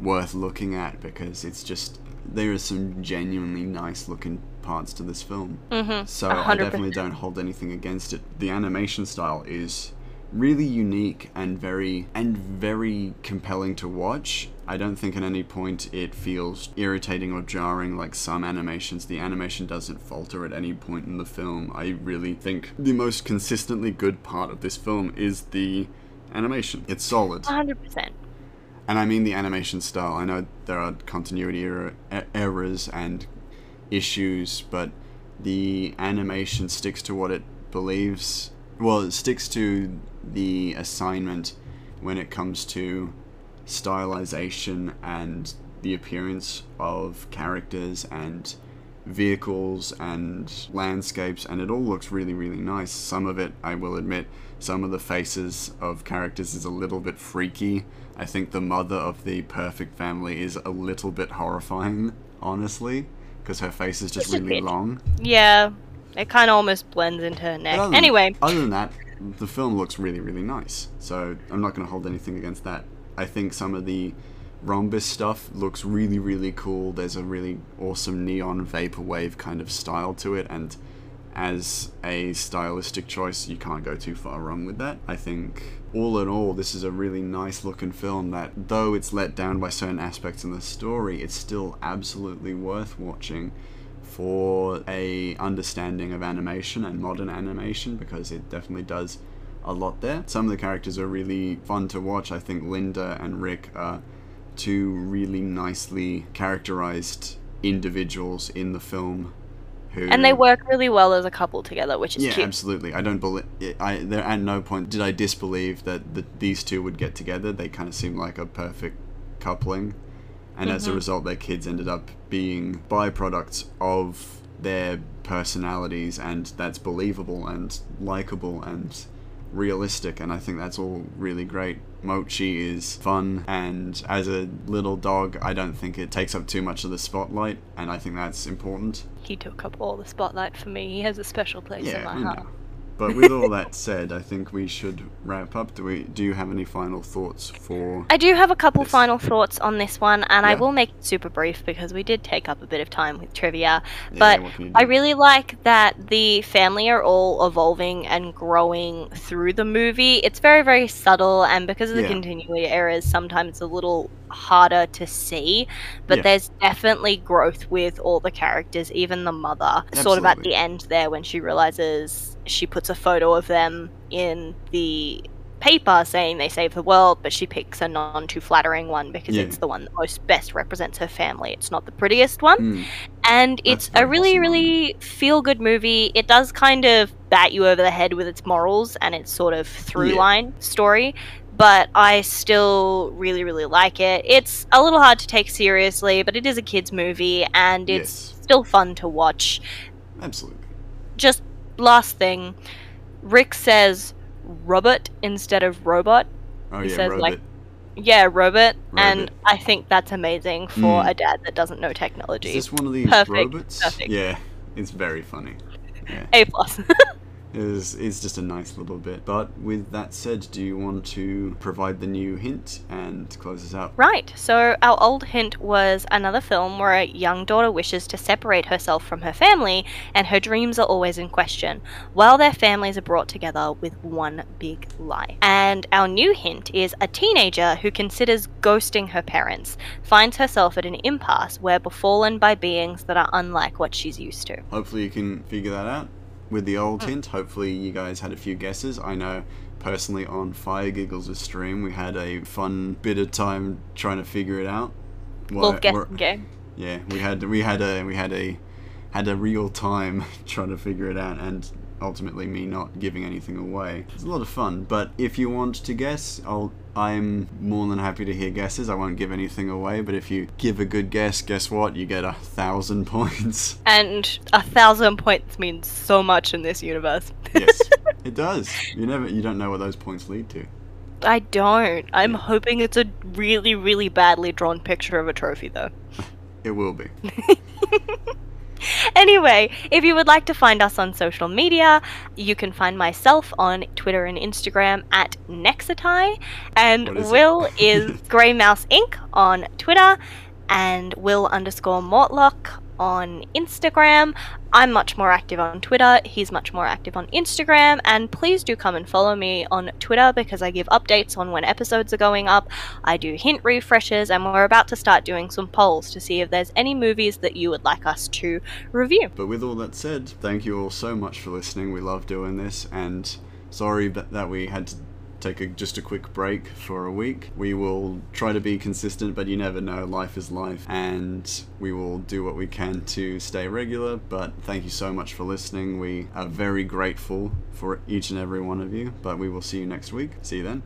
worth looking at because it's just there are some genuinely nice looking parts to this film. Mm-hmm. So I definitely don't hold anything against it. The animation style is really unique and very and very compelling to watch. I don't think at any point it feels irritating or jarring like some animations. The animation doesn't falter at any point in the film. I really think the most consistently good part of this film is the animation. It's solid. 100%. And I mean the animation style. I know there are continuity error, e- errors and issues, but the animation sticks to what it believes. Well, it sticks to the assignment when it comes to stylization and the appearance of characters and vehicles and landscapes, and it all looks really, really nice. Some of it, I will admit, some of the faces of characters is a little bit freaky. I think the mother of the perfect family is a little bit horrifying, honestly, because her face is just a really long. Yeah, it kind of almost blends into her neck. other than- Anyway, other than that, the film looks really, really nice. So I'm not going to hold anything against that. I think some of the rhombus stuff looks really, really cool. There's a really awesome neon vaporwave kind of style to it, and as a stylistic choice, you can't go too far wrong with that. I think all in all, this is a really nice looking film that, though it's let down by certain aspects in the story, it's still absolutely worth watching for a understanding of animation and modern animation because it definitely does a lot there. Some of the characters are really fun to watch. I think Linda and Rick are two really nicely characterized individuals in the film who and they work really well as a couple together, which is yeah, cute. absolutely. I don't believe. I there at no point did I disbelieve that the, these two would get together. They kind of seem like a perfect coupling, and as a Mhm. result, their kids ended up being byproducts of their personalities, and that's believable and likable and realistic. And I think that's all really great. Mochi is fun, and as a little dog, I don't think it takes up too much of the spotlight, and I think that's important. He took up all the spotlight for me. He has a special place in my heart. But with all that said, I think we should wrap up. Do we? Do you have any final thoughts for? I do have a couple Yes. final thoughts on this one, and I will make it super brief because we did take up a bit of time with trivia. Yeah, but what can you I really like that the family are all evolving and growing through the movie. It's very, very subtle, and because of the Yeah. continuity errors, sometimes it's a little harder to see. But Yeah. there's definitely growth with all the characters, even the mother. Sort of at the end there when she realizes she puts a photo of them in the paper saying they save the world, but she picks a non too flattering one because Yeah. it's the one that most best represents her family. It's not the prettiest one Mm, and it's a really awesome really feel good movie it does kind of bat you over the head with its morals and its sort of through Yeah. line story but i still really really like it it's a little hard to take seriously but it is a kids movie and it's Yes. still fun to watch absolutely. just last thing rick says robot instead of robot Oh He yeah, says, Robot. like, yeah robot and i think that's amazing for Mm. a dad that doesn't know technology. Is this one of these Perfect, robots? perfect. Yeah, it's very funny. Yeah, a plus *laughs* is, is just a nice little bit. But with that said, do you want to provide the new hint and close us out? Right, so our old hint was another film where a young daughter wishes to separate herself from her family and her dreams are always in question, while their families are brought together with one big lie. And our new hint is a teenager who considers ghosting her parents, finds herself at an impasse where befallen by beings that are unlike what she's used to. Hopefully you can figure that out with the old Hmm. hint. Hopefully you guys had a few guesses. I know personally on Fire Giggles' stream we had a fun bit of time trying to figure it out. Well, guessing game. Yeah, we had we had a we had a had a real time *laughs* trying to figure it out and ultimately me not giving anything away. It's a lot of fun, but if you want to guess, I'll I'm more than happy to hear guesses. I won't give anything away, but if you give a good guess, guess what? You get a thousand *laughs* points. And a thousand points means so much in this universe. yes, *laughs* it does. You never you don't know what those points lead to. I don't. I'm Yeah. hoping it's a really, really badly drawn picture of a trophy, though. It will be. *laughs* *laughs* Anyway, if you would like to find us on social media, you can find myself on Twitter and Instagram at Nexitai, and is? Will is *laughs* Grey Mouse Inc. on Twitter, and Will underscore Mortlock on Instagram. I'm much more active on Twitter, he's much more active on Instagram, and please do come and follow me on Twitter because I give updates on when episodes are going up. I do hint refreshes, and we're about to start doing some polls to see if there's any movies that you would like us to review. But with all that said, thank you all so much for listening. We love doing this, and sorry that we had to take a, just a quick break for a week. We will try to be consistent, but you never know. Life is life, and we will do what we can to stay regular. But thank you so much for listening. We are very grateful for each and every one of you. But we will see you next week. See you then.